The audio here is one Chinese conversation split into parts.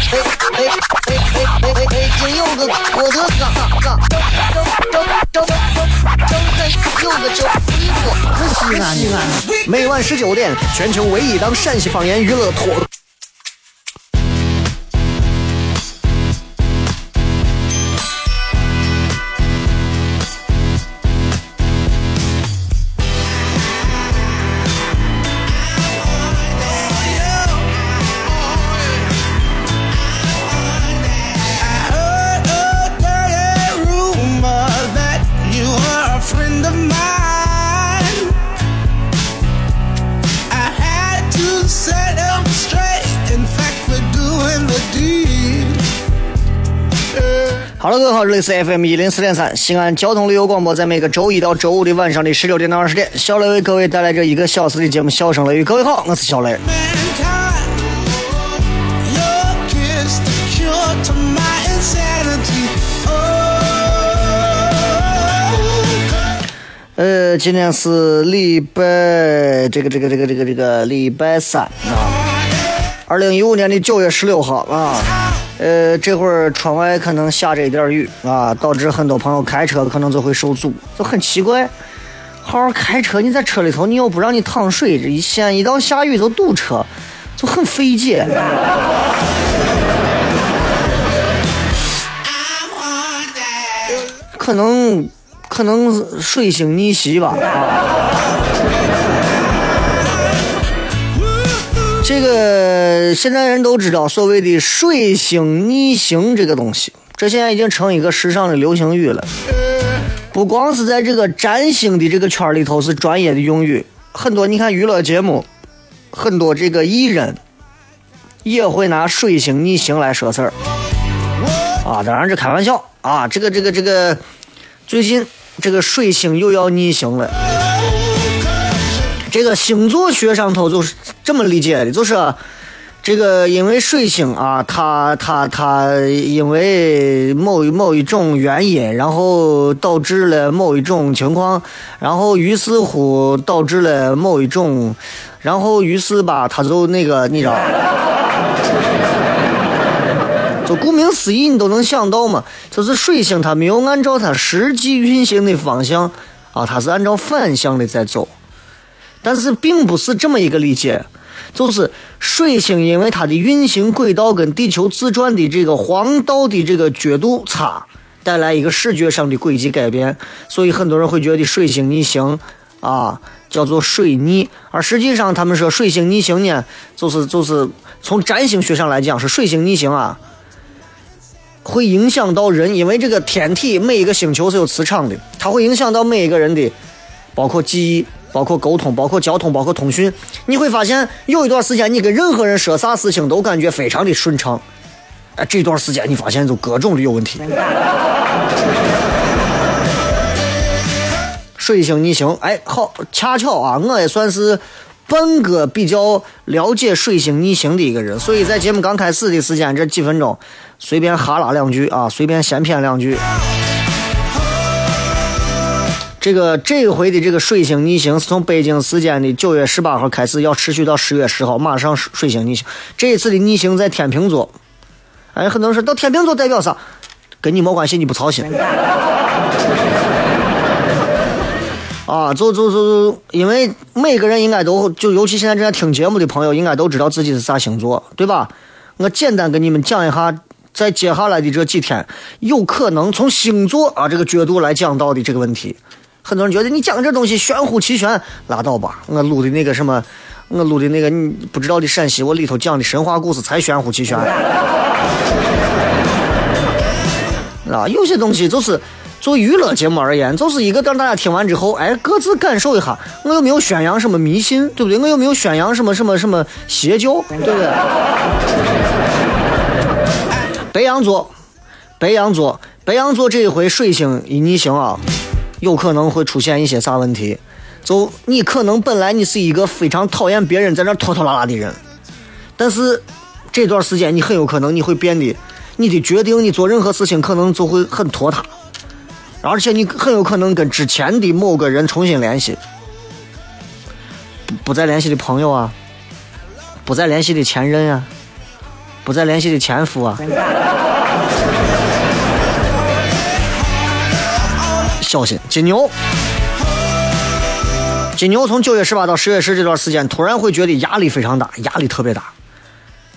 哎哎哎！北京有个我的嘎嘎，张张张张张张有个叫衣服，西安西安。每晚十九点，全球唯一当陕西方言娱乐脱。好，这里是 FM 一零四点三西安交通旅游广播，在每个周一到周五的晚上的十六点到二十点，小雷为各位带来这一个小时的节目《笑声雷雨》。各位好，我是小雷。呃，今天是礼拜这个这个这个这个这个礼拜三啊，二零一五年的九月十六号啊。呃，这会儿窗外可能下着一点雨啊，导致很多朋友开车可能就会受阻，就很奇怪。好好开车，你在车里头，你又不让你趟水，这一现一到下雨就堵车，就很费解。可能可能水星逆袭吧。啊这个现在人都知道所谓的水星逆行这个东西，这现在已经成一个时尚的流行语了。不光是在这个占星的这个圈里头是专业的用语，很多你看娱乐节目，很多这个艺人也会拿水星逆行来说事儿。啊，当然这开玩笑啊，这个这个这个，最近这个水星又要逆行了。这个星座学上头就是这么理解的，就是这个因为水星啊，它它它因为某某一种原因，然后导致了某一种情况，然后于是乎导致了某一种，然后于是吧，它就那个你知道，就顾名思义，你都能想到嘛，就是水星它没有按照它实际运行的方向啊，它是按照反向的在走。但是并不是这么一个理解，就是水星因为它的运行轨道跟地球自转的这个黄道的这个角度差，带来一个视觉上的轨迹改变，所以很多人会觉得水星逆行啊叫做水逆，而实际上他们说水星逆行呢，就是就是从占星学上来讲是水星逆行啊，会影响到人，因为这个天体每一个星球是有磁场的，它会影响到每一个人的，包括记忆。包括沟通，包括交通，包括通讯，你会发现有一段时间，你跟任何人说啥事情都感觉非常的顺畅。哎，这段时间你发现就各种的有问题。水星逆行，哎，好，恰巧啊，我也算是半个比较了解水星逆行的一个人，所以在节目刚开始的时间这几分钟，随便哈拉两句啊，随便闲谝两句。这个这回的这个水星逆行是从北京时间的九月十八号开始，要持续到十月十号，马上水星逆行。这一次的逆行在天平座，哎，很多人说到天平座代表啥？跟你没关系，你不操心。啊，就就就，因为每个人应该都就，尤其现在正在听节目的朋友，应该都知道自己是啥星座，对吧？我简单跟你们讲一下，在接下来的这几天，有可能从星座啊这个角度来讲到的这个问题。很多人觉得你讲这东西玄乎其玄，拉倒吧！我录的那个什么，我录的那个你不知道的陕西，我里头讲的神话故事才玄乎其玄。啊，有些东西就是做娱乐节目而言，就是一个让大家听完之后，哎，各自感受一下。我又没有宣扬什么迷信，对不对？我又没有宣扬什么什么什么邪教，对不对？白羊座，白羊座，白羊座这一回水星一逆行啊。有可能会出现一些啥问题？就你可能本来你是一个非常讨厌别人在那拖拖拉拉的人，但是这段时间你很有可能你会变得，你的决定你做任何事情可能就会很拖沓，而且你很有可能跟之前的某个人重新联系，不不再联系的朋友啊，不再联系的前任啊，不再联系的前夫啊。小心金牛，金牛从九月十八到十月十这段时间，突然会觉得压力非常大，压力特别大。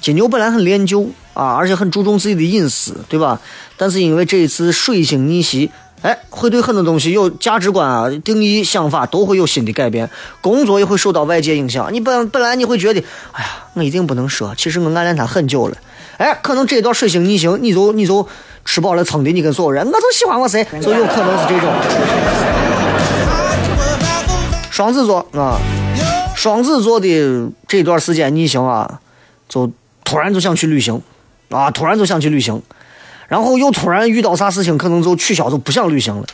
金牛本来很恋旧啊，而且很注重自己的隐私，对吧？但是因为这一次水星逆袭，哎，会对很多东西有价值观啊、定义、想法都会有新的改变，工作也会受到外界影响。你本本来你会觉得，哎呀，我一定不能说，其实我暗恋他很久了。哎，可能这一段水星逆行，你就你就。吃饱了撑的，你跟所有人，我就喜欢我谁，就有可能是这种。双子座啊，双子座的这段时间逆行啊，就突然就想去旅行，啊，突然就想去旅行，然后又突然遇到啥事情，可能就取消，就不想旅行了，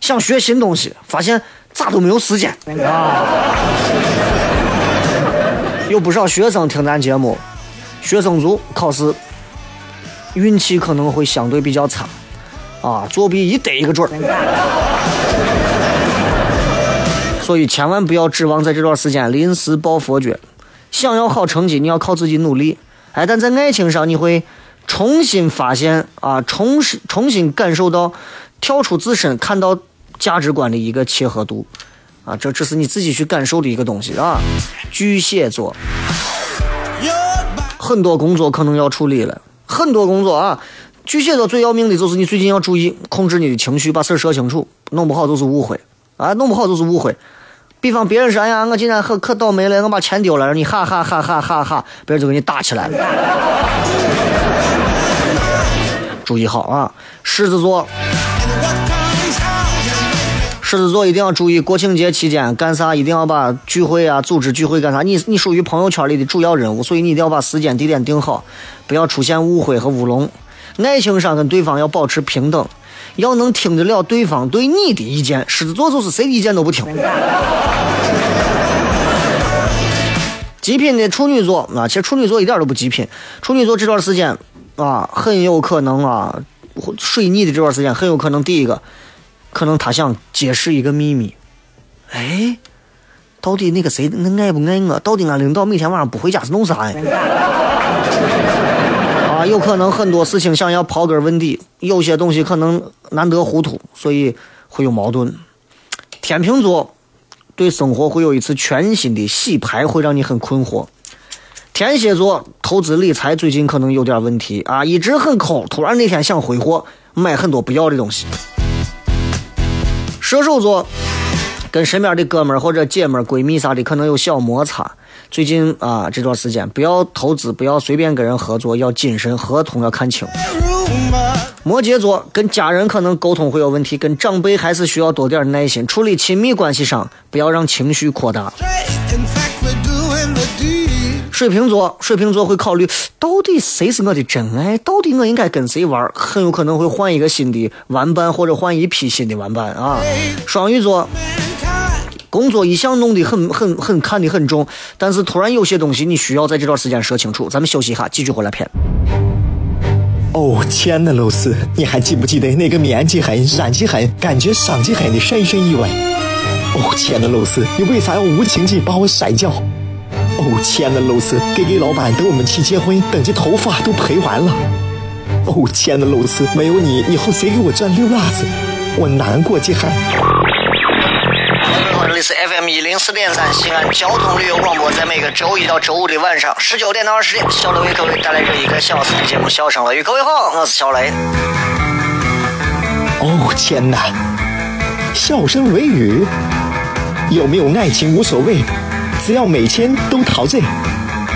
想学新东西，发现咋都没有时间啊。有不少学生听咱节目，学生族考试。运气可能会相对比较差，啊，作弊一逮一个准儿，所以千万不要指望在这段时间临时抱佛脚。想要好成绩，你要靠自己努力。哎，但在爱情上，你会重新发现啊，重新重新感受到跳出自身，看到价值观的一个切合度，啊，这这是你自己去感受的一个东西啊。巨蟹座，很多工作可能要处理了。很多工作啊，巨蟹座最要命的就是你最近要注意控制你的情绪，把事儿说清楚，弄不好就是误会啊，弄不好就是误会。比方别人说：“哎呀，我今天可可倒霉了，我把钱丢了。”你哈哈哈哈哈哈，别人就给你打起来了。注意好啊，狮子座，狮子座一定要注意，国庆节期间干啥一定要把聚会啊、组织聚会干啥，你你属于朋友圈里的主要人物，所以你一定要把时间地点定好。不要出现误会和乌龙，爱情上跟对方要保持平等，要能听得了对方对你的意见。狮子座就是谁的意见都不听。极品的处女座啊，其实处女座一点都不极品。处女座这段时间啊，很有可能啊，水逆的这段时间很有可能第一个，可能他想揭示一个秘密。哎，到底那个谁，那爱不爱我？到底俺领导每天晚上不回家是弄啥呀？啊，有可能很多事情想要刨根问底，有些东西可能难得糊涂，所以会有矛盾。天秤座对生活会有一次全新的洗牌，会让你很困惑。天蝎座投资理财最近可能有点问题啊，一直很抠，突然那天想挥霍，买很多不要的东西。射手座跟身边的哥们儿或者姐们儿、闺蜜啥的可能有小摩擦。最近啊，这段时间不要投资，不要随便跟人合作，要谨慎，合同要看清。摩羯座跟家人可能沟通会有问题，跟长辈还是需要多点耐心。处理亲密关系上，不要让情绪扩大。水瓶座，水瓶座会考虑到底谁是我的真爱，到底我应该跟谁玩，很有可能会换一个新的玩伴，或者换一批新的玩伴啊。双鱼座。工作一向弄得很很很看得很重，但是突然有些东西你需要在这段时间说清楚。咱们休息一下，继续回来片。哦，亲爱的露丝，你还记不记得那个面积狠、染气狠、感觉伤及狠的深深意外？哦，亲爱的露丝，你为啥要无情地把我甩掉？哦，亲爱的露丝，给给老板等我们去结婚，等这头发都赔完了。哦，亲爱的露丝，没有你，以后谁给我赚溜辣子？我难过极了。这里是 FM 一零四点三西安交通旅游广播，在每个周一到周五的晚上十九点到二十点，小雷为各位带来这一个小时的节目《笑声雷雨》。各位好，我是小雷。哦天哪，笑声雷雨，有没有爱情无所谓，只要每天都陶醉。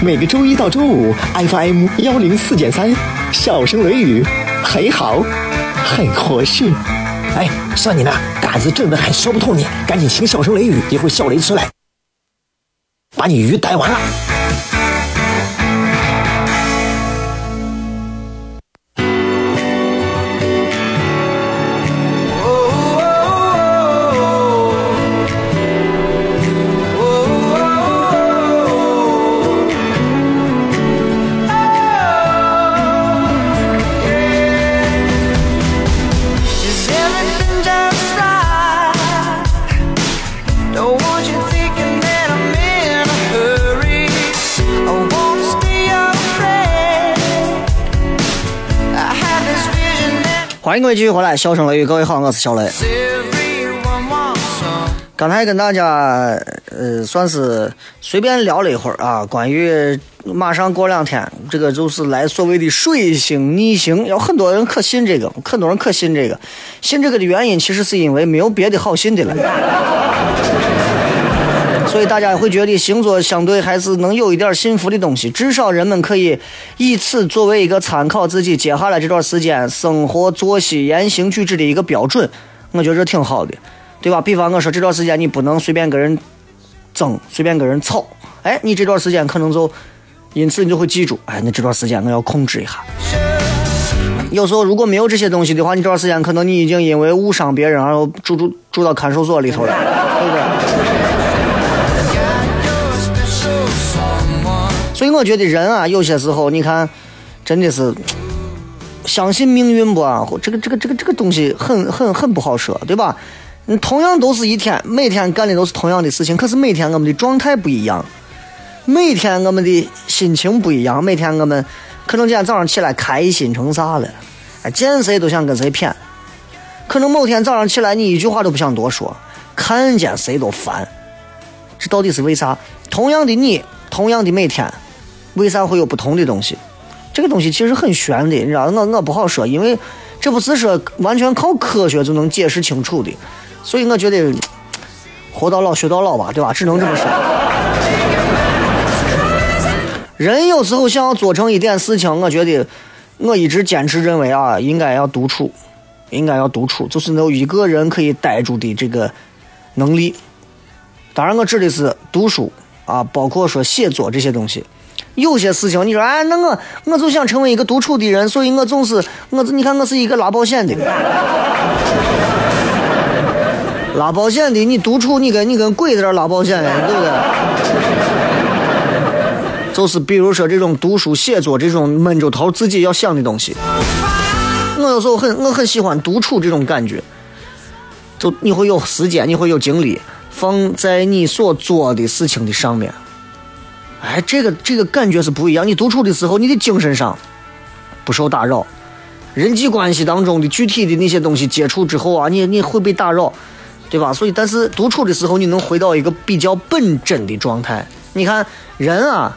每个周一到周五，FM 幺零四点三，笑声雷雨，很好，很合适。哎，算你那胆子正的很，说不透你，赶紧请笑声雷雨，一会儿笑雷出来，把你鱼逮完了。欢迎各位继续回来，笑声雷雨，各位好，我是小雷。刚才跟大家呃，算是随便聊了一会儿啊，关于马上过两天这个就是来所谓的水星逆行，有很多人可信这个，很多人可信这个，信这个的原因其实是因为没有别的好信的了，所以大家会觉得星座相对还是能有一点信服的东西，至少人们可以以此作为一个参考自己接下来这段时间生活作息言行举止的一个标准，我觉得这挺好的。对吧？比方我说这段时间你不能随便跟人争，随便跟人吵。哎，你这段时间可能就因此你就会记住，哎，那这段时间我要控制一下。有时候如果没有这些东西的话，你这段时间可能你已经因为误伤别人而住住住到看守所里头了，我觉得人啊，有些时候你看，真的是相信命运不？这个这个这个这个东西很很很不好说，对吧？同样都是一天，每天干的都是同样的事情，可是每天我们的状态不一样，每天我们的心情不一样，每天我们可能今天早上起来开心成啥了，哎，见谁都想跟谁谝，可能某天早上起来你一句话都不想多说，看见谁都烦，这到底是为啥？同样的你，同样的每天，为啥会有不同的东西？这个东西其实很玄的，你知道，我我不好说，因为这不是说完全靠科学就能解释清楚的。所以我觉得，活到老学到老吧，对吧？只能这么说。人有时候想要做成一点事情，我觉得，我一直坚持认为啊，应该要独处，应该要独处，就是有一个人可以待住的这个能力。当然，我指的是读书啊，包括说写作这些东西。有些事情，你说，哎，那我我就想成为一个独处的人，所以我总是我，你看我是一个拉保险的。拉保险的，你独处，你跟你跟鬼在这拉保险，对不对？就是比如说这种读书写作这种闷着头自己要想的东西，我有时候很我很喜欢独处这种感觉，就你会有时间，你会有精力放在你所做的事情的上面。哎，这个这个感觉是不一样。你独处的时候，你的精神上不受打扰，人际关系当中的具体的那些东西接触之后啊，你你会被打扰。对吧？所以，但是独处的时候，你能回到一个比较本真的状态。你看，人啊，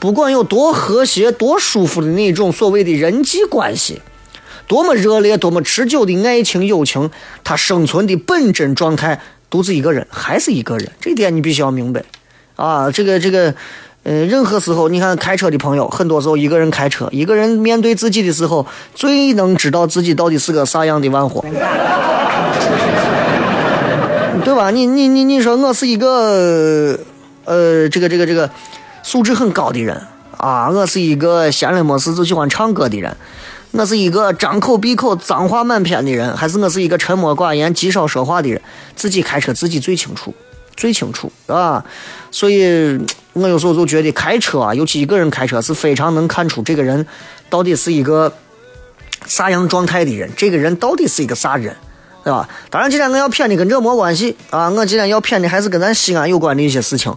不管有多和谐、多舒服的那种所谓的人际关系，多么热烈、多么持久的爱情、友情，它生存的本真状态，独自一个人还是一个人。这点你必须要明白啊！这个、这个，呃，任何时候，你看开车的朋友，很多时候一个人开车，一个人面对自己的时候，最能知道自己到底是个啥样的玩货。对吧？你你你你说我是一个，呃，这个这个这个素质很高的人啊，我是一个闲了没事就喜欢唱歌的人，我是一个张口闭口脏话满篇的人，还是我是一个沉默寡言极少说话的人？自己开车自己最清楚，最清楚啊！所以我有时候就觉得开车啊，尤其一个人开车是非常能看出这个人到底是一个啥样状态的人，这个人到底是一个啥人。对吧？当然，今天我要骗的跟这没关系啊！我今天要骗的还是跟咱西安有关的一些事情，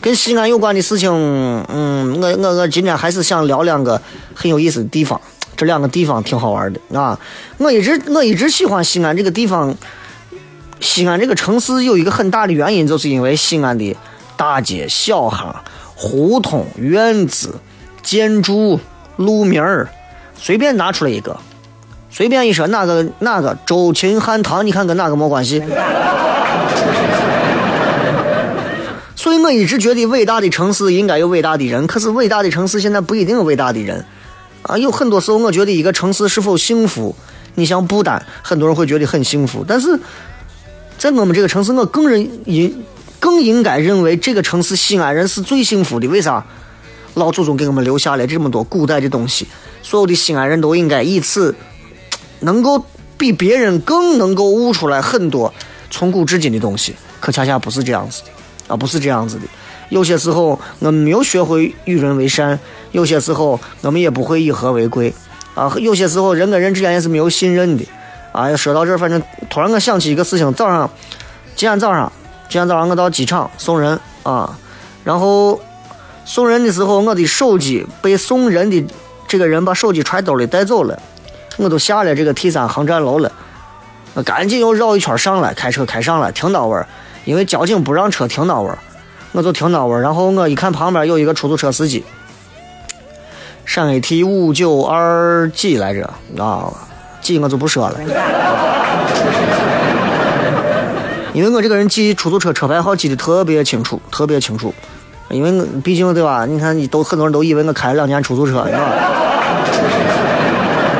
跟西安有关的事情。嗯，我我我今天还是想聊两个很有意思的地方，这两个地方挺好玩的啊！我一直我一直喜欢西安这个地方，西安这个城市有一个很大的原因，就是因为西安的大街小巷、胡同、院子、建筑、路名儿，随便拿出来一个。随便一说，哪个哪个周秦汉唐，你看跟哪个没关系？所以我一直觉得伟大的城市应该有伟大的人，可是伟大的城市现在不一定有伟大的人啊。有很多时候，我觉得一个城市是否幸福，你像不丹，很多人会觉得很幸福，但是在我们这个城市，我更认应更应该认为这个城市西安人是最幸福的。为啥？老祖宗给我们留下了这么多古代的东西，所有的西安人都应该以此。能够比别人更能够悟出来很多从古至今的东西，可恰恰不是这样子的啊，不是这样子的。有些时候我们没有学会与人为善，有些时候我们也不会以和为贵啊。有些时候人跟人之间也是没有信任的哎呀。说到这儿，反正突然我想起一个事情：早上，今天早上，今天早上我到机场送人啊，然后送人的时候，我的手机被送人的这个人把手机揣兜里带走了。我都下了这个 T 三航站楼了，我赶紧又绕一圈上来，开车开上来，停到位，因为交警不让车停到位，我就停到位，然后我一看旁边有一个出租车司机，陕 AT 五九二几来着啊，记我就不说了。因为我这个人记出租车车牌号记得特别清楚，特别清楚。因为毕竟对吧？你看，你都很多人都以为我开了两年出租车，是吧？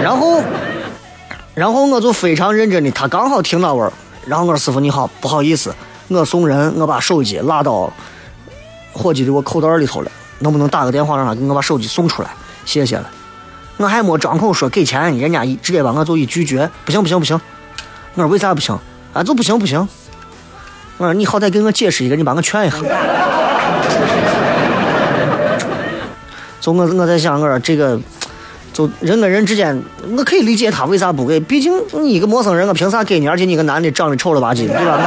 然后，然后我就非常认真的，他刚好停那位儿，然后我说：“师傅你好，不好意思，我送人，我把手机落到伙计的我口袋里头了，能不能打个电话让他给我把手机送出来？谢谢了。”我还没张口说给钱，人家一直接把我就一拒绝，不行不行不行。我说为啥不行？啊，就不行不行。我说你好歹给我解释一个，你把我劝一下。就我我在想，我说这个，就人跟人之间，我可以理解他为啥不给，毕竟你一个陌生人，我凭啥给你？而且你个男的长得丑了吧唧，对吧？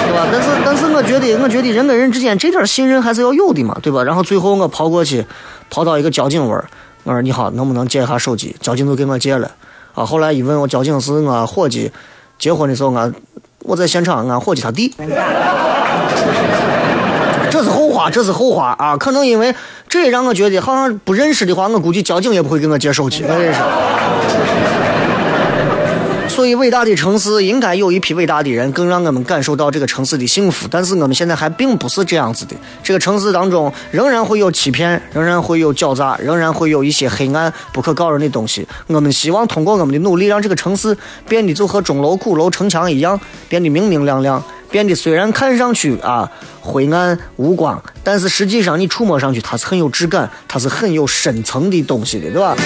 对吧？但是但是我觉得，我觉得人跟人之间这点信任还是要有的嘛，对吧？然后最后我跑过去，跑到一个交警位儿，我说你好，能不能借一下手机？交警都给我借了。啊，后来一问我，交警是我伙计，结婚的时候俺。我在现场，俺伙计他弟，这是后话，这是后话啊！可能因为这也让我觉得，好像不认识的话，我估计交警也不会给我借手机。我认识。所以，伟大的城市应该有一批伟大的人，更让我们感受到这个城市的幸福。但是，我们现在还并不是这样子的。这个城市当中，仍然会有欺骗，仍然会有狡诈，仍然会有一些黑暗、不可告人的东西。我们希望通过我们的努力，让这个城市变得就和钟楼、鼓楼、城墙一样，变得明明亮亮，变得虽然看上去啊灰暗无光，但是实际上你触摸上去，它是很有质感，它是很有深层的东西的，对吧？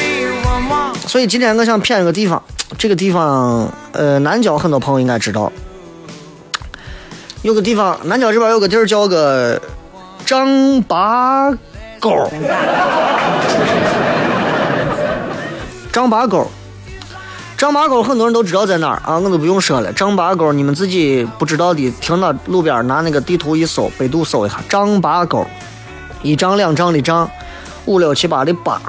所以今天我想骗一个地方，这个地方，呃，南郊很多朋友应该知道，有个地方，南郊这边有个地儿叫个张八沟，张八沟，张八沟很多人都知道在哪儿啊，我都不用说了。张八沟你们自己不知道的，停到路边拿那个地图一搜，百度搜一下张八沟，一丈两丈的丈，五六七八的八。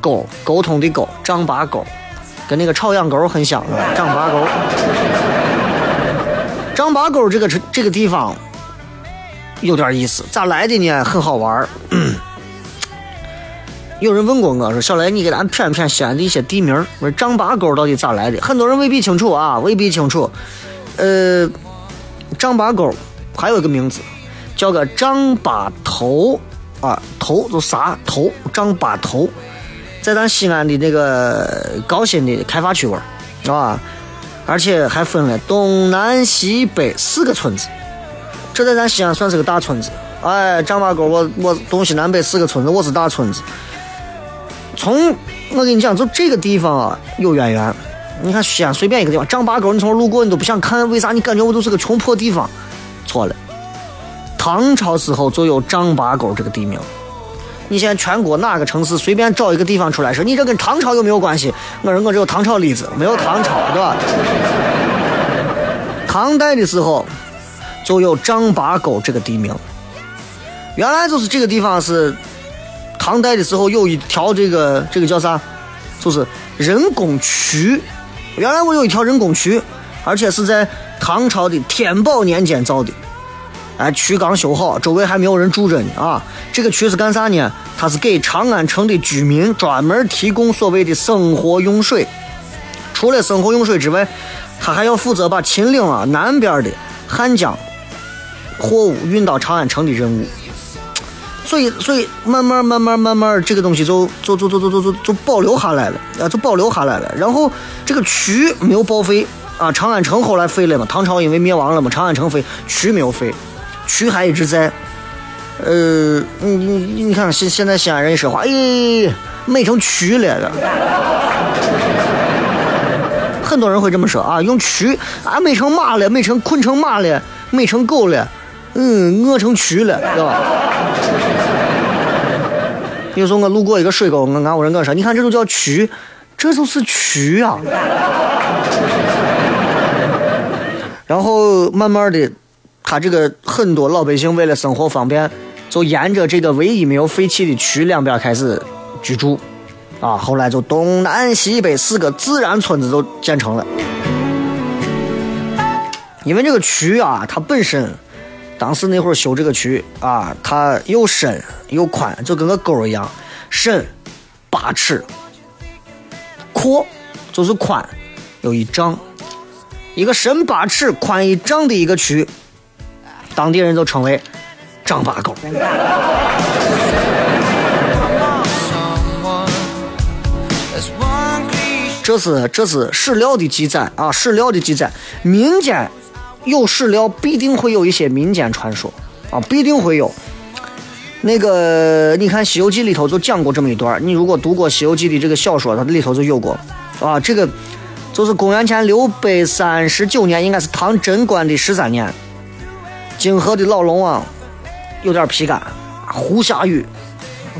沟沟通的沟，丈八沟，跟那个朝阳沟很像，丈八沟。丈八沟这个这个地方有点意思，咋来的呢？很好玩有人问过我说：“小雷，你给咱谝谝西安的一些地名。”我说：“丈八沟到底咋来的？”很多人未必清楚啊，未必清楚。呃，丈八沟还有一个名字，叫个丈八头啊，头就啥头，丈八头。在咱西安的那个高新的开发区玩，是吧？而且还分了东南西北四个村子，这在咱西安算是个大村子。哎，丈八沟，我我东西南北四个村子，我是大村子。从我跟你讲，就这个地方啊，有渊源。你看西安随便一个地方，丈八沟，你从这路过，你都不想看，为啥？你感觉我就是个穷破地方？错了，唐朝时候就有丈八沟这个地名。你现在全国哪个城市随便找一个地方出来说，你这跟唐朝有没有关系？我说我这有唐朝例子，没有唐朝，对吧？唐代的时候就有丈八沟这个地名，原来就是这个地方是唐代的时候有一条这个这个叫啥？就是人工渠。原来我有一条人工渠，而且是在唐朝的天宝年间造的。哎，渠刚修好，周围还没有人住着呢啊。这个渠是干啥呢？它是给长安城的居民专门提供所谓的生活用水。除了生活用水之外，它还要负责把秦岭啊南边的汉江货物运到长安城的任务。所以，所以慢慢、慢慢、慢慢，这个东西就就就就就就就就保留下来了啊，就保留下来了。然后这个渠没有报废啊，长安城后来废了嘛，唐朝因为灭亡了嘛，长安城废，渠没有废。渠还一直在，呃，你你你看现现在西安人一说话，哎，美成渠了的，很多人会这么说啊，用渠啊，美成马了，美成困成马了，美成狗了，嗯，饿成蛆了，对吧？有时候我路过一个水沟，我俺我人跟我说，你看这都叫渠，这就是渠啊。然后慢慢的。他这个很多老百姓为了生活方便，就沿着这个唯一没有废弃的渠两边开始居住，啊，后来就东南西北四个自然村子都建成了。因为这个渠啊，它本身当时那会儿修这个渠啊，它又深又宽，就跟个沟一样，深八尺，阔就是宽有一丈，一个深八尺、宽一丈的一个渠，当地人都称为张八狗。这是这是史料的记载啊，史料的记载，民间有史料，必定会有一些民间传说啊，必定会有。那个你看《西游记》里头就讲过这么一段，你如果读过《西游记》的这个小说，它里头就有过啊。这个就是公元前六百三十九年，应该是唐贞观的十三年，泾河的老龙王有点皮干，胡下雨，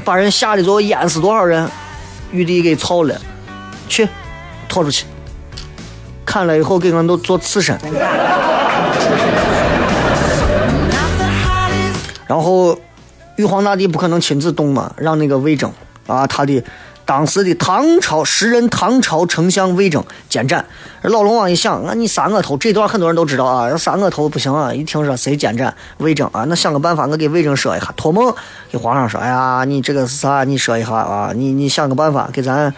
把人吓得都淹死多少人，玉帝给操了，去。拖出去，砍了以后给俺都做刺身。然后玉皇大帝不可能亲自动嘛，让那个魏征啊，他的当时的唐朝时任唐朝丞相魏征监斩。老龙王一想，那你杀我头，这段很多人都知道啊，要杀我头不行啊！一听说谁监斩魏征啊，那想个办法，我给魏征说一下，托梦给皇上说，哎呀，你这个是啥？你说一下啊，你你想个办法给咱。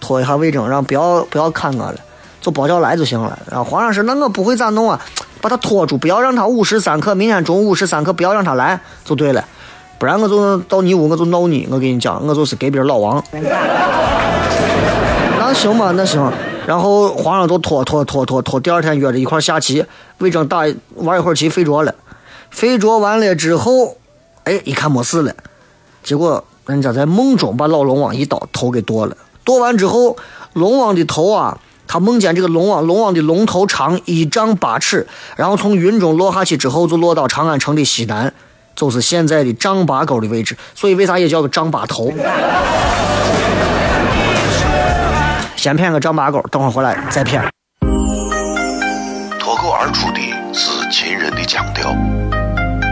拖一下魏征，让不要不要砍我了，就包教来就行了。然后皇上说：“那我不会咋弄啊？把他拖住，不要让他午时三刻，明天中午午时三刻不要让他来就对了。不然我就到你屋我就闹你。我跟你讲，我就是隔壁老王。那行吧，那行。然后皇上就拖拖拖拖拖，第二天约着一块下棋。魏征打玩一会儿棋，睡着了。睡着完了之后，哎，一看没事了。结果人家在梦中把老龙王一刀头给剁了。剁完之后，龙王的头啊，他梦见这个龙王，龙王的龙头长一丈八尺，然后从云中落下去之后，就落到长安城的西南，就是现在的丈八沟的位置。所以为啥也叫个丈八头？先骗个丈八沟，等会儿回来再骗。脱口而出的是秦人的腔调，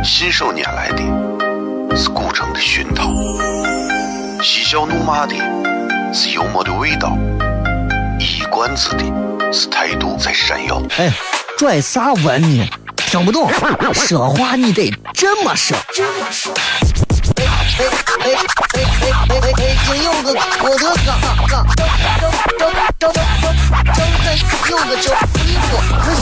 信手拈来的是古城的熏陶，嬉笑怒骂的。是幽默的味道，一贯子的是态度在闪耀。哎，拽啥文呢？讲不懂，说话你得这么说。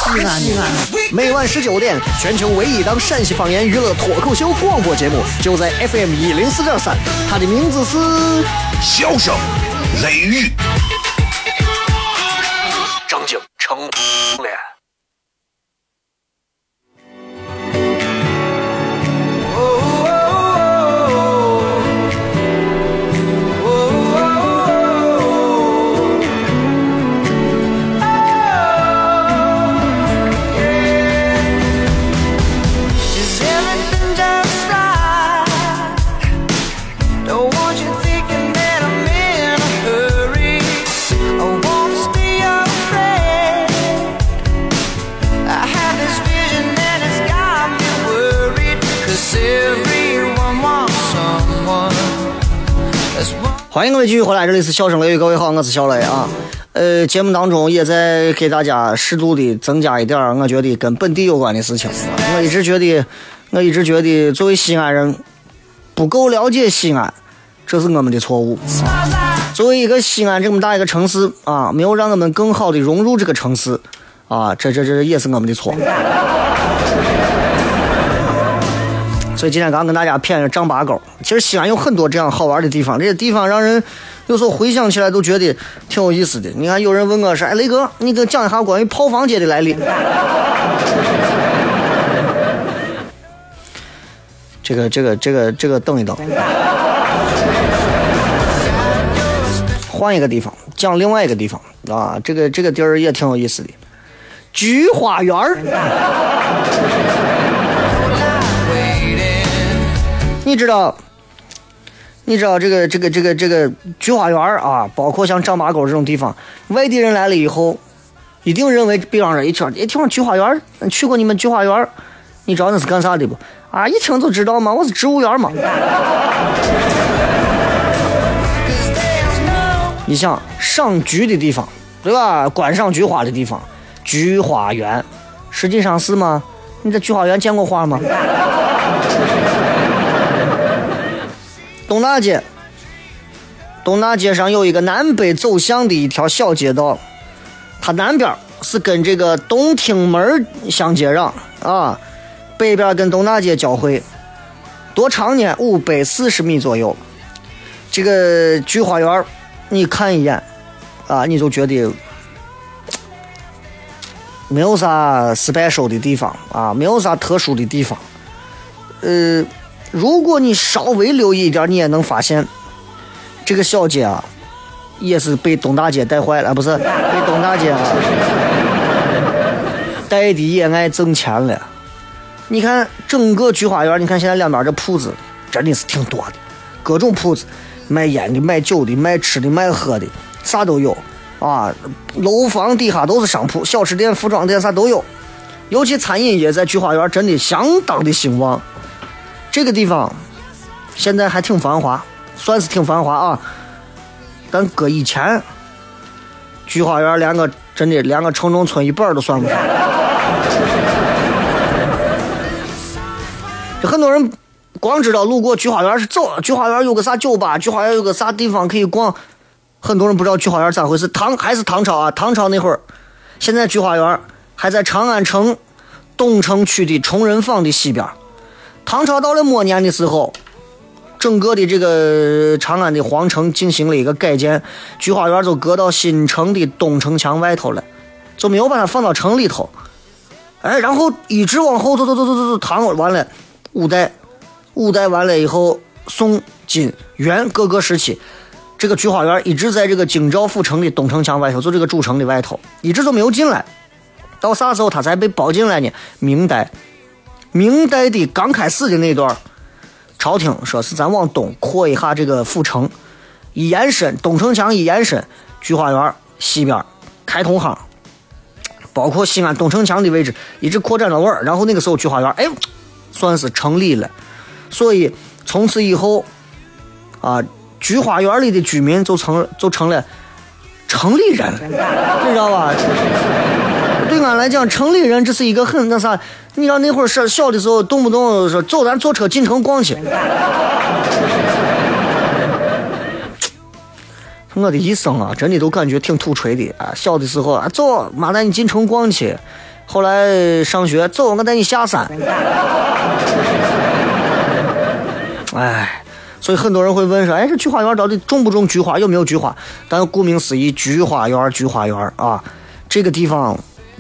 西安，西安！每晚十九点，全球唯一档陕西方言娱乐脱口秀广播节目，就在 FM 一零四点三，它的名字是《笑声雷雨》。欢迎各位继续回来，这里是笑声雷雨，各位好，我是小雷啊。呃，节目当中也在给大家适度的增加一点我觉得跟本地有关的事情。我一直觉得，我一直觉得，作为西安人，不够了解西安，这是我们的错误。作为一个西安这么大一个城市啊，没有让我们更好的融入这个城市啊，这这这也是我们的错。所以今天刚跟大家谝丈八沟，其实西安有很多这样好玩的地方，这些地方让人有时候回想起来都觉得挺有意思的。你看，有人问我说：“哎，雷哥，你给讲一下关于炮房街的来历。”这个、这个、这个、这个，等一等，换一个地方讲另外一个地方。啊，这个这个地儿也挺有意思的，菊花园儿。你知道，你知道这个这个这个这个菊花园啊，包括像张八沟这种地方，外地人来了以后，一定认为，比方说一听一听菊花园，去过你们菊花园，你知道那是干啥的不？啊，一听就知道嘛，我是植物园嘛。你想赏菊的地方，对吧？观赏菊花的地方，菊花园，实际上是吗？你在菊花园见过花吗？东大街，东大街上有一个南北走向的一条小街道，它南边是跟这个东厅门相接壤啊，北边跟东大街交汇，多长呢？五百四十米左右。这个菊花园，你看一眼啊，你就觉得没有啥 special 的地方啊，没有啥特殊的地方。呃，如果你稍微留意一点，你也能发现，这个小街啊，也是被东大街带坏了，不是被东大街啊带的也爱挣钱了。你看整个菊花园，你看现在两边这铺子真的是挺多的，各种铺子，卖烟的、卖酒的、卖吃的、卖喝的，啥都有啊。楼房底下都是商铺，小吃店、服装店啥都有。尤其餐饮业在菊花园真的相当的兴旺。这个地方现在还挺繁华，算是挺繁华啊。但搁以前，菊花园连个真的连个城中村一半都算不上。这很多人光知道路过菊花园是走，菊花园有个啥酒吧，菊花园有个啥地方可以逛。很多人不知道菊花园咋回事。唐还是唐朝啊？唐朝那会儿，现在菊花园还在长安城东城区的崇仁坊的西边。唐朝到了末年的时候，整个的这个长安的皇城进行了一个改建，菊花园就搁到新城的东城墙外头了，就没有把它放到城里头。哎，然后一直往后走走走走走走，唐完了，五代，五代完了以后，宋、金、元各个时期，这个菊花园一直在这个京兆府城的东城墙外头，就这个主城的外头，一直都没有进来。到啥时候它才被包进来呢？明代。明代的刚开始的那段，朝廷说是咱往东扩一下这个府城，一延伸东城墙一延伸，菊花园西边开通行，包括西安东城墙的位置一直扩展到那儿，然后那个时候菊花园哎，算是成立了，所以从此以后，啊，菊花园里的居民就成就成了城里人，你知道吧？俺来讲，城里人这是一个很那啥。你知道那会儿是小的时候，动不动说走，咱坐车进城逛去。我的一生啊，真的都感觉挺土锤的啊！小的时候啊，走，妈带你进城逛去。后来上学，走，我带你下山。哎，所以很多人会问说，哎，这菊花园到底种不种菊花，有没有菊花？但顾名思义，菊花园，菊花园啊，这个地方。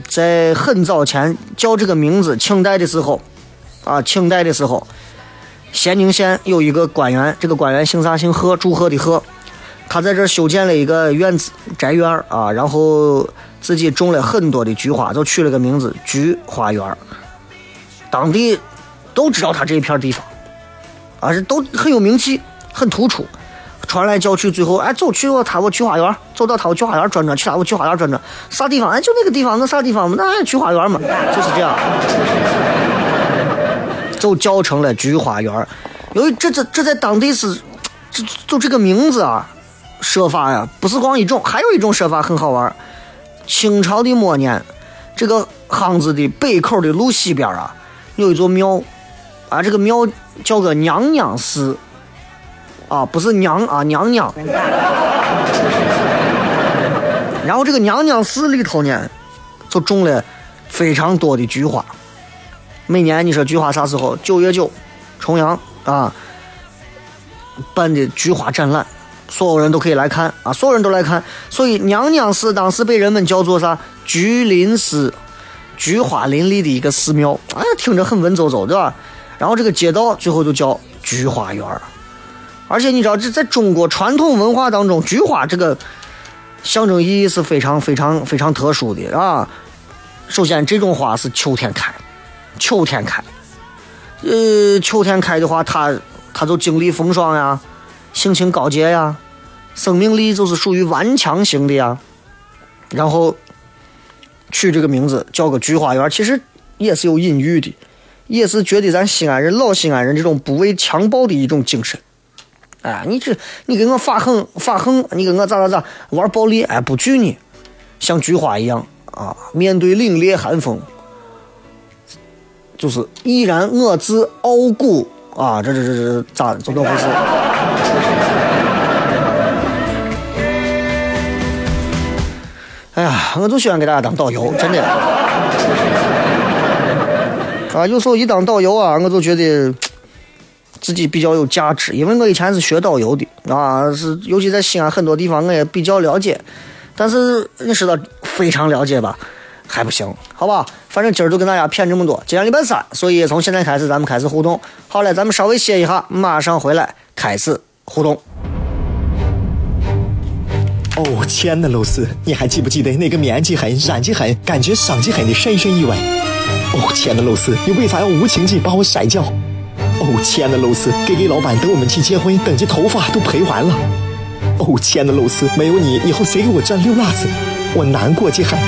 在很早前叫这个名字，清代的时候，啊，清代的时候，咸宁县有一个官员，这个官员姓啥？姓贺，祝贺的贺。他在这修建了一个院子宅院啊，然后自己种了很多的菊花，就取了个名字菊花园。当地都知道他这一片地方，啊，是都很有名气，很突出。传来叫去，最后哎，走去我他我菊花园，走到他我菊花园转转，去他我菊花园转转，啥地方？哎，就那个地方，那啥地方嘛？那菊花园嘛，就是这样，就叫成了菊花园。由于这这这在当地是，就就这个名字啊，说法呀，不是光一种，还有一种说法很好玩。清朝的末年，这个巷子的北口的路西边啊，有一座庙，啊，这个庙叫个娘娘寺。啊，不是娘啊，娘娘。然后这个娘娘寺里头呢，就种了非常多的菊花。每年你说菊花啥时候？九月九，重阳啊，办的菊花展览，所有人都可以来看啊，所有人都来看。所以娘娘寺当时被人们叫做啥？菊林寺，菊花林立的一个寺庙。哎，听着很文绉绉，对吧？然后这个街道最后就叫菊花园。而且你知道，这在中国传统文化当中，菊花这个象征意义是非常非常非常特殊的啊。首先，这种花是秋天开，秋天开，呃，秋天开的话，它它就经历风霜呀，性情高洁呀，生命力就是属于顽强型的呀。然后取这个名字叫个菊花园，其实也是有隐喻的，也是觉得咱西安人老西安人这种不畏强暴的一种精神。哎，你这你给我发横发横，你给我咋咋咋玩暴力，哎，不惧你，像菊花一样啊，面对凛冽寒风，就是依然我自傲骨啊，这这这这咋怎么回事？哎呀，我就喜欢给大家当导游，真的。啊，有时候一当导游啊，我就觉得自己比较有价值，因为我以前是学导游的啊，是尤其在西安很多地方我也比较了解，但是你知道非常了解吧，还不行，好吧？反正今儿就跟大家谝这么多，今天礼拜三，所以从现在开始咱们开始互动。好嘞，咱们稍微歇一下，马上回来开始互动。哦，亲爱的露丝，你还记不记得那个面积狠、染技狠、感觉伤及狠的深深意外？哦，亲爱的露丝，你为啥要无情地把我甩掉？哦，亲爱的露丝，K K 老板等我们去结婚，等这头发都赔完了。哦，亲爱的露丝，没有你，以后谁给我赚溜辣子？我难过极了。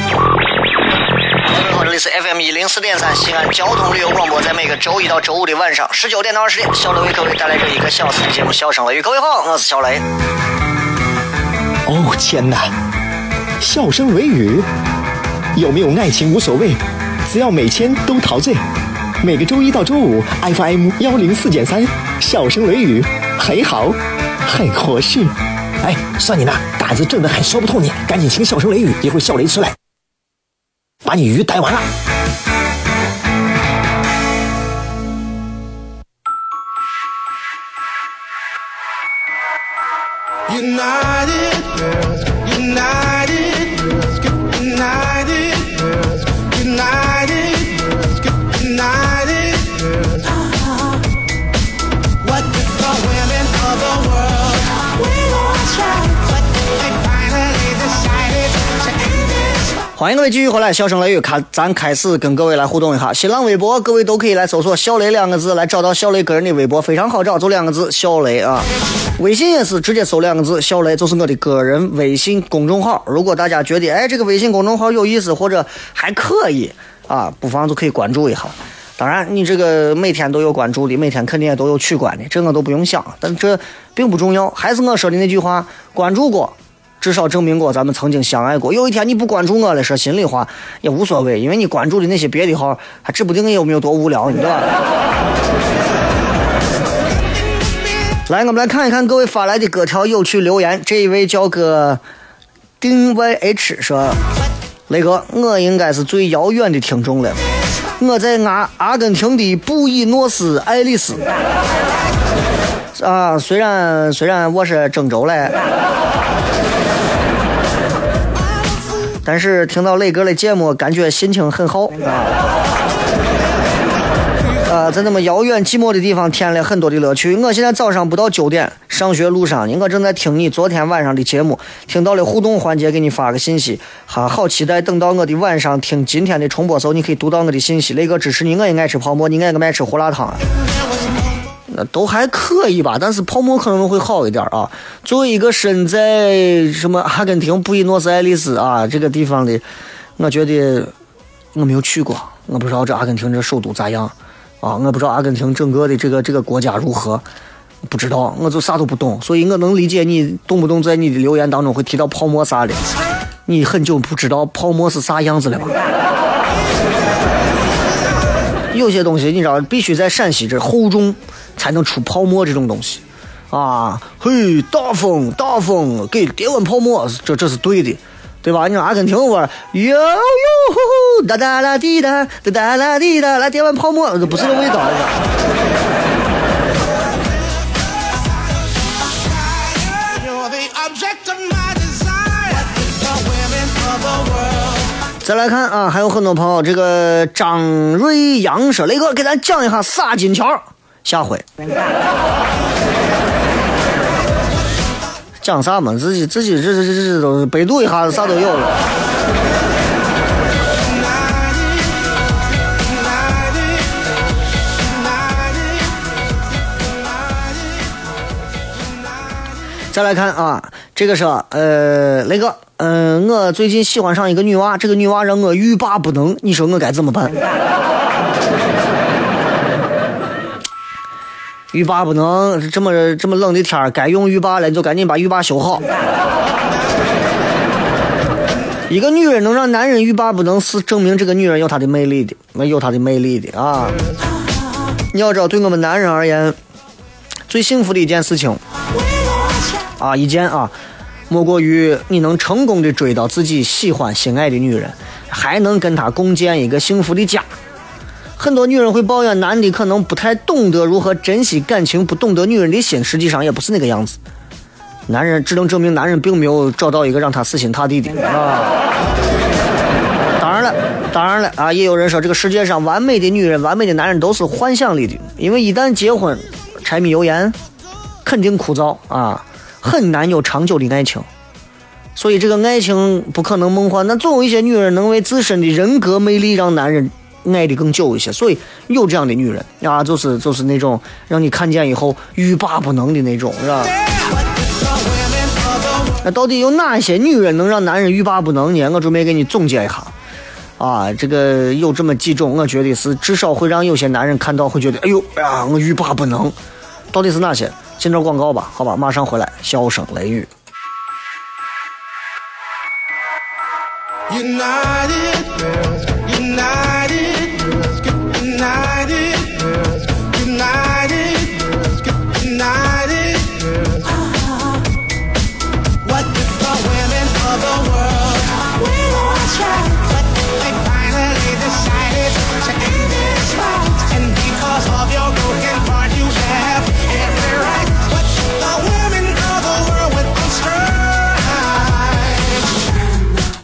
这里是 FM 一零四点三西安交通旅游广播，在每个周一到周五的晚上十九点到二十点，小雷为各位带来这一个小时的节目《笑声雷雨》。各位好，我是小雷。哦天哪，笑声雷雨，有没有爱情无所谓，只要每天都陶醉。每个周一到周五，FM 幺零四点三，笑声雷雨，很好，很合适。哎，算你那胆子正的很，说不透你，赶紧请笑声雷雨，一会儿笑雷出来，把你鱼逮完了。United girls, united 欢迎各位继续回来，笑声雷雨，看咱开始跟各位来互动一下。新浪微博各位都可以来搜索“小雷”两个字，来找到小雷个人的微博，非常好找，就两个字“小雷”啊。微信也是直接搜两个字“小雷”，就是我的个人微信公众号。如果大家觉得哎这个微信公众号有意思或者还可以啊，不妨就可以关注一下。当然，你这个每天都有关注的，每天肯定也都有取关的，这我都不用想。但这并不重要，还是我说的那句话，关注过。至少证明过咱们曾经相爱过。有一天你不关注我了，说心里话也无所谓，因为你关注的那些别的号，还指不定有没有多无聊，你知道吧？来，我们来看一看各位发来的各条有趣留言。这一位叫个丁 YH 说：“雷哥，我应该是最遥远的听众了。我在阿阿根廷的布宜诺斯艾利斯啊，虽然虽然我是郑州嘞。”但是听到磊哥的节目，感觉心情很好啊。呃，在那么遥远寂寞的地方，添了很多的乐趣。我现在早上不到九点，上学路上呢，我正在听你昨天晚上的节目，听到了互动环节，给你发个信息。哈，好期待等到我的晚上听今天的重播时候，你可以读到我的信息。磊哥支持你，我也爱吃泡馍，你爱不爱吃胡辣汤啊？那都还可以吧，但是泡沫可能会好一点啊。作为一个身在什么阿根廷布宜诺斯艾利斯啊这个地方的，我觉得我没有去过，我不知道这阿根廷这首都咋样啊，我不知道阿根廷整个的这个这个国家如何，不知道，我就啥都不懂，所以我能理解你动不动在你的留言当中会提到泡沫啥的，你很久不知道泡沫是啥样子了吧？有些东西你知道，必须在陕西这厚重才能出泡沫这种东西，啊，嘿，大风大风给跌完泡沫，这这是对的，对吧？你说阿根廷玩，哟哟呼呼，哒哒啦滴哒，哒哒啦滴哒，来跌完泡沫，这不是个味道。再来看啊，还有很多朋友，这个张瑞阳说：“雷哥，给咱讲一下撒金条。”下回讲啥嘛？自己自己这这这这都百度一下子啥都有了。再来看啊，这个是呃，雷哥，嗯、我最近喜欢上一个女娃，这个女娃让我欲罢不能，你说我该怎么办？浴霸不能这么这么冷的天儿，该用浴霸了，你就赶紧把浴霸修好。一个女人能让男人欲罢不能，是证明这个女人有她的魅力的，有她的魅力的啊！你要知道，对我们男人而言，最幸福的一件事情啊，一件啊，莫过于你能成功的追到自己喜欢心爱的女人，还能跟她共建一个幸福的家。很多女人会抱怨男的可能不太懂得如何珍惜感情，不懂得女人的心，实际上也不是那个样子。男人只能证明男人并没有找到一个让他死心塌地的啊。当然了，当然了啊，也有人说这个世界上完美的女人、完美的男人都是幻想里的，因为一旦结婚，柴米油盐肯定枯燥啊，很难有长久的爱情。所以这个爱情不可能梦幻，那总有一些女人能为自身的人格魅力让男人爱的更久一些。所以有这样的女人啊，就是就是那种让你看见以后欲罢不能的那种，是吧？那到底有哪些女人能让男人欲罢不能呢？我准备给你总结一下。啊，这个有这么几种，我觉得是至少会让有些男人看到会觉得，哎呦呀，我欲罢不能。到底是哪些？进段广告吧，好吧，马上回来，笑声雷雨。United girls, united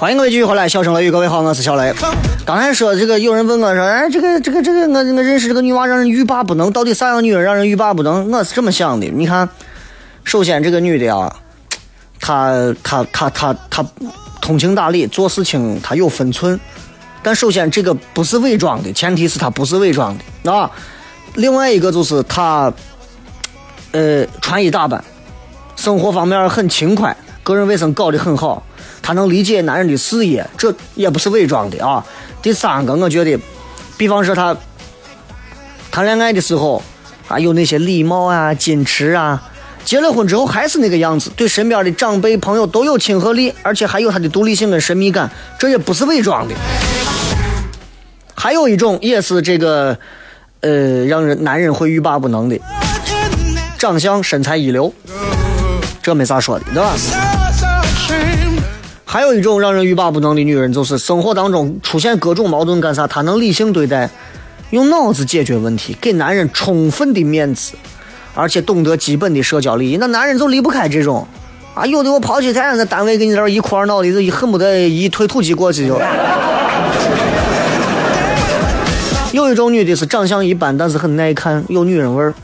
欢迎各位继续回来，笑声雷雨，各位好，我是小雷。刚才说这个，有人问我说，哎，这个这个这个，我我认识这个女娃让人欲罢不能，到底啥样女人让人欲罢不能？我是这么想的，你看，首先这个女的啊，她她她她她通情达理，做事情她有分寸。但首先这个不是伪装的，前提是她不是伪装的啊。另外一个就是她，呃，穿衣打扮，生活方面很勤快，个人卫生搞得很好。她能理解男人的事业，这也不是伪装的啊。第三个，我觉得，比方说她谈恋爱的时候啊，有那些礼貌啊、矜持啊，结了婚之后还是那个样子，对身边的长辈朋友都有亲和力，而且还有她的独立性跟神秘感，这也不是伪装的。还有一种也是这个，呃，让人男人会欲罢不能的，长相身材一流，这没啥说的，对吧？还有一种让人欲罢不能的女人，就是生活当中出现各种矛盾干啥，她能理性对待，用脑子解决问题，给男人充分的面子，而且懂得基本的社交礼仪。那男人就离不开这种啊，有的我跑起来在单位给你这儿一哭二闹的，就一恨不得一推土机过去就。有一种女的是长相一般，但是很耐看，有女人味儿，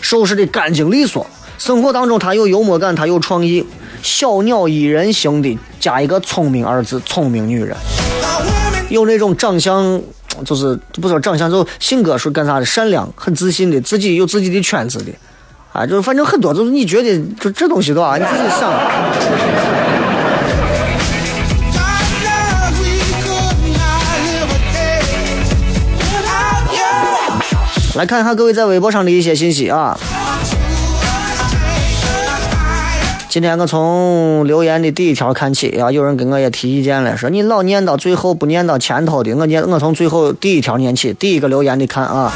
收拾的干净利索。生活当中她有幽默感，她有创意，小鸟依人型的，加一个聪明二字，聪明女人。有那种长相，就是不说长相，就性格是干啥的，善良，很自信的，自己有自己的圈子的，啊，就是反正很多，就是你觉得就这东西的话，你自己想。来看一下各位在微博上的一些信息啊。今天我从留言的第一条看起啊，有人跟我也提意见了，说你老念到最后不念到前头的，我念我从最后第一条念起，第一个留言的看啊。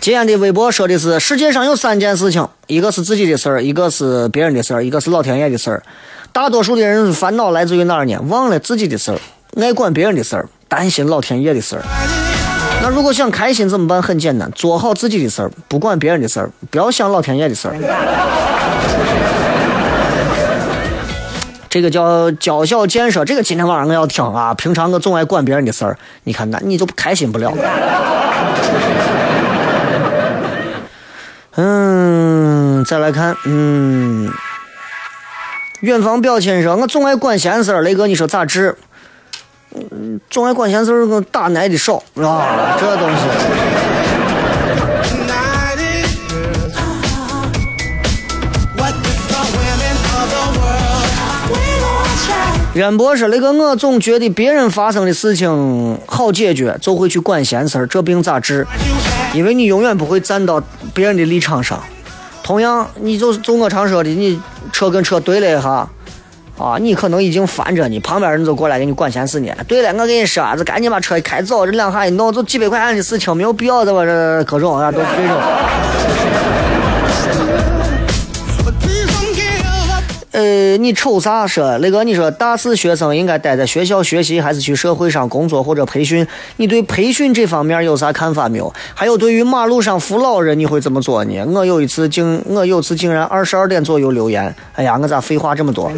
今天的微博说的是世界上有三件事情，一个是自己的事儿，一个是别人的事儿，一个是老天爷的事儿。大多数的人烦恼来自于哪儿呢？忘了自己的事儿，爱管别人的事儿，担心老天爷的事儿。那如果想开心怎么办？很简单，做好自己的事儿，不管别人的事儿，不要想老天爷的事儿。这个叫娇小建设，这个今天晚上我要听啊。平常我总爱管别人的事儿，你看那你就开心不了。嗯，再来看，嗯，远方表亲说，我总爱管闲事儿。雷哥，你说咋治？嗯，总爱管闲事儿，我打奶的少啊，这东西。任博说：“那个，我总觉得别人发生的事情好解决，就会去管闲事儿，这病咋治？因为你永远不会站到别人的立场上。同样，你就就我常说的，你车跟车对了一下，啊，你可能已经烦着你，旁边人就过来给你管闲事呢。对了，我跟你说，这赶紧把车开走，这两下一弄就几百块钱的事情，没有必要的吧？这各种啊，都是这种。呃，你瞅啥说？那个你说大四学生应该待在学校学习，还是去社会上工作或者培训？你对培训这方面有啥看法没有？还有对于马路上扶老人，你会怎么做呢？我有一次竟我有次竟然二十二点左右留言，哎呀，我咋废话这么多？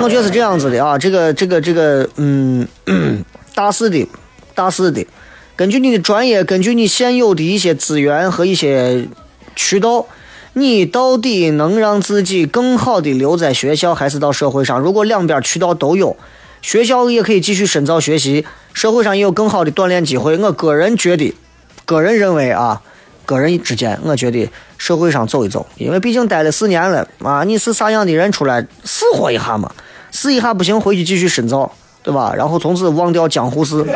我觉得是这样子的啊，这个这个这个，嗯，大四的，大四的，根据你的专业，根据你现有的一些资源和一些渠道，你到底能让自己更好的留在学校，还是到社会上？如果两边渠道都有，学校也可以继续深造学习，社会上也有更好的锻炼机会。我个人觉得，个人认为啊，个人之间，我觉得社会上走一走，因为毕竟待了四年了啊，你是啥样的人出来试活一下嘛，试一下不行回去继续深造，对吧？然后从此忘掉江湖事。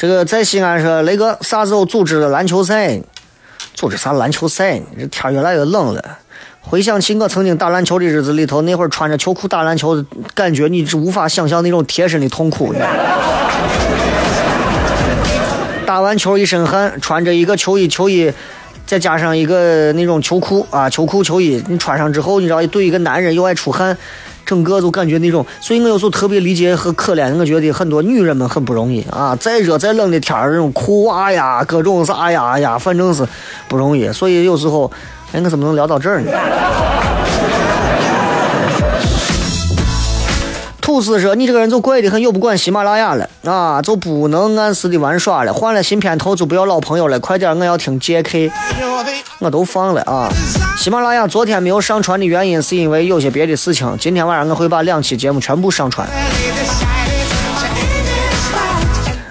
这个在西安说那个啥时候组织篮球赛？组织啥篮球赛？这天越来越冷了。回想起我曾经打篮球的日子里头，那会儿穿着球裤打篮球，感觉你是无法想象那种贴身的痛苦。打完球一身汗，穿着一个球衣，球衣再加上一个那种球裤啊，球裤球衣，你穿上之后，你知道，对一个男人又爱出汗，整个就感觉那种，所以我有时候特别理解和可怜，我觉得很多女人们很不容易啊，再热再冷的天儿，那种裤袜呀，各种啥呀呀，反正是不容易。所以有时候，哎，我怎么能聊到这儿呢？就是说：“你这个人就怪的很，又不管喜马拉雅了啊，就不能按时的玩耍了。换了新片头就不要老朋友了，快点，我要听 JK。我都放了啊。喜马拉雅昨天没有上传的原因是因为有些别的事情，今天晚上我会把两期节目全部上传。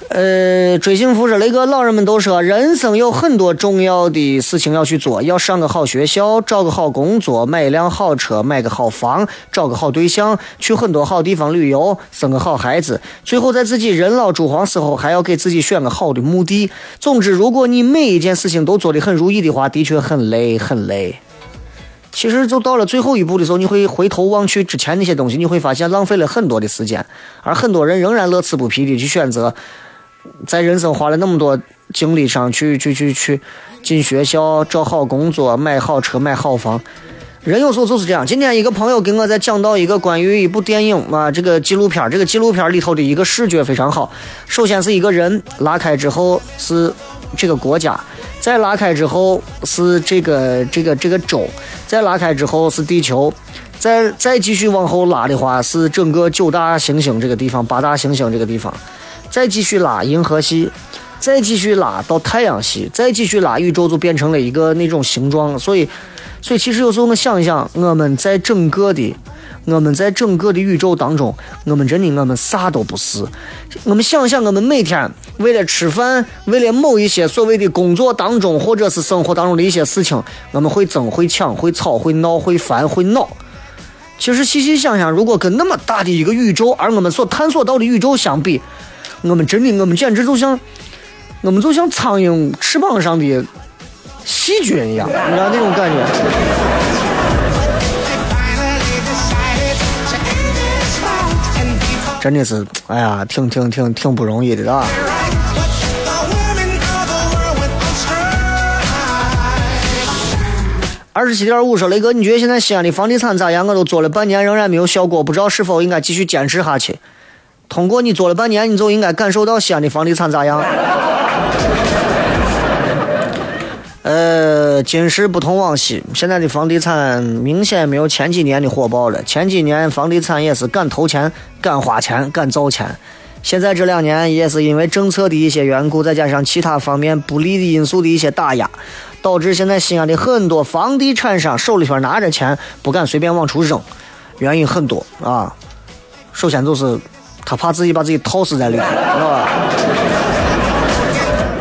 呃，追幸福说那个老人们都说，人生有很多重要的事情要去做，要上个好学校，找个好工作，买一辆好车，买个好房，找个好对象，去很多好地方旅游，生个好孩子，最后在自己人老珠黄时候，还要给自己选个好的墓地。总之，如果你每一件事情都做得很如意的话，的确很累，很累。其实，就到了最后一步的时候，你会回头望去之前那些东西，你会发现浪费了很多的时间，而很多人仍然乐此不疲的去选择在人生花了那么多精力上去去去去进学校、找好工作、买好车、买好房。人有时候就是这样。今天一个朋友跟我在讲到一个关于一部电影啊，这个纪录片，这个纪录片里头的一个视觉非常好。首先是一个人拉开之后是这个国家，再拉开之后是这个这个这个州，再拉开之后是地球，再再继续往后拉的话是整个九大行星这个地方、八大行星这个地方。再继续拉银河系，再继续拉到太阳系，再继续拉宇宙，就变成了一个那种形状。所以，所以其实有时候我想一想，我们在整个的，我们在整个的宇宙当中，我们真的我们啥都不是。我们想想，我们每天为了吃饭，为了某一些所谓的工作当中，或者是生活当中的一些事情，我们会争、会抢、会吵、会闹、会烦、会闹。其实细细想想，如果跟那么大的一个宇宙，而我们所探索到的宇宙相比，我们真的，我们简直就像，我们就像苍蝇翅膀上的细菌一样，你知道那种感觉。真的是，哎呀，挺挺挺挺不容易的啊！二十七点五说，雷哥，你觉得现在西安的房地产咋样？我都做了半年，仍然没有效果，不知道是否应该继续坚持下去。通过你做了半年，你就应该感受到西安的房地产咋样。呃，今时不同往昔，现在的房地产明显没有前几年的火爆了。前几年房地产也是敢投钱、敢花钱、敢造钱，现在这两年也是因为政策的一些缘故，再加上其他方面不利的因素的一些打压，导致现在西安的很多房地产商手里边拿着钱不敢随便往出扔，原因很多啊。首先就是他怕自己把自己套死在里头，知道吧？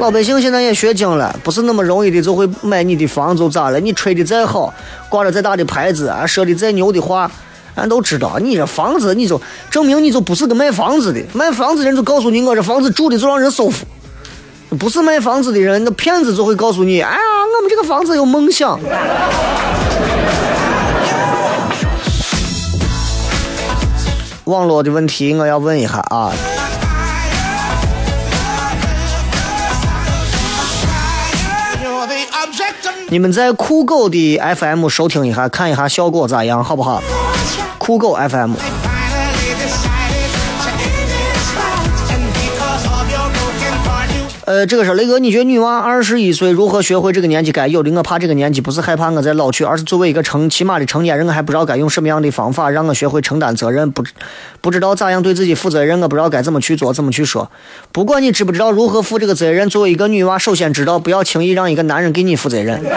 老百姓现在也学精了，不是那么容易的就会买你的房就咋了？你吹的再好，挂着再大的牌子啊，说的再牛的话，俺都知道，你这房子，你就证明你就不是个卖房子的，卖房子人就告诉你，我这房子住的就让人舒服。不是卖房子的人，那骗子就会告诉你，哎呀，我们这个房子有梦想。网络的问题，我要问一下啊。你们在酷狗的 FM 收听一下，看一下效果咋样，好不好？酷狗 FM。呃，这个是雷哥，你觉得女娃二十一岁如何学会这个年纪该有的？我怕这个年纪不是害怕我在老去，而是作为一个成起码的成年人，我还不知道该用什么样的方法让我学会承担责任，不知不知道咋样对自己负责任，我不知道该怎么去做，怎么去说。不管你知不知道如何负这个责任，作为一个女娃，首先知道不要轻易让一个男人给你负责任。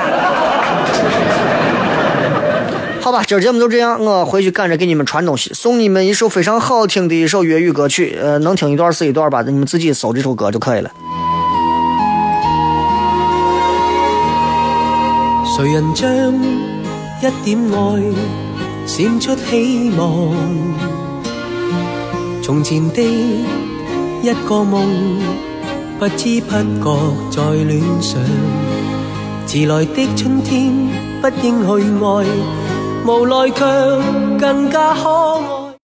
好吧，今儿节目就这样，我回去赶着给你们传东西，送你们一首非常好听的一首粤语歌曲，呃，能听一段是一段吧，你们自己搜这首歌就可以了。谁人将一点爱闪出希望？从前的一个梦，不知不觉在恋上。迟来的春天不应去爱，无奈却更加可爱。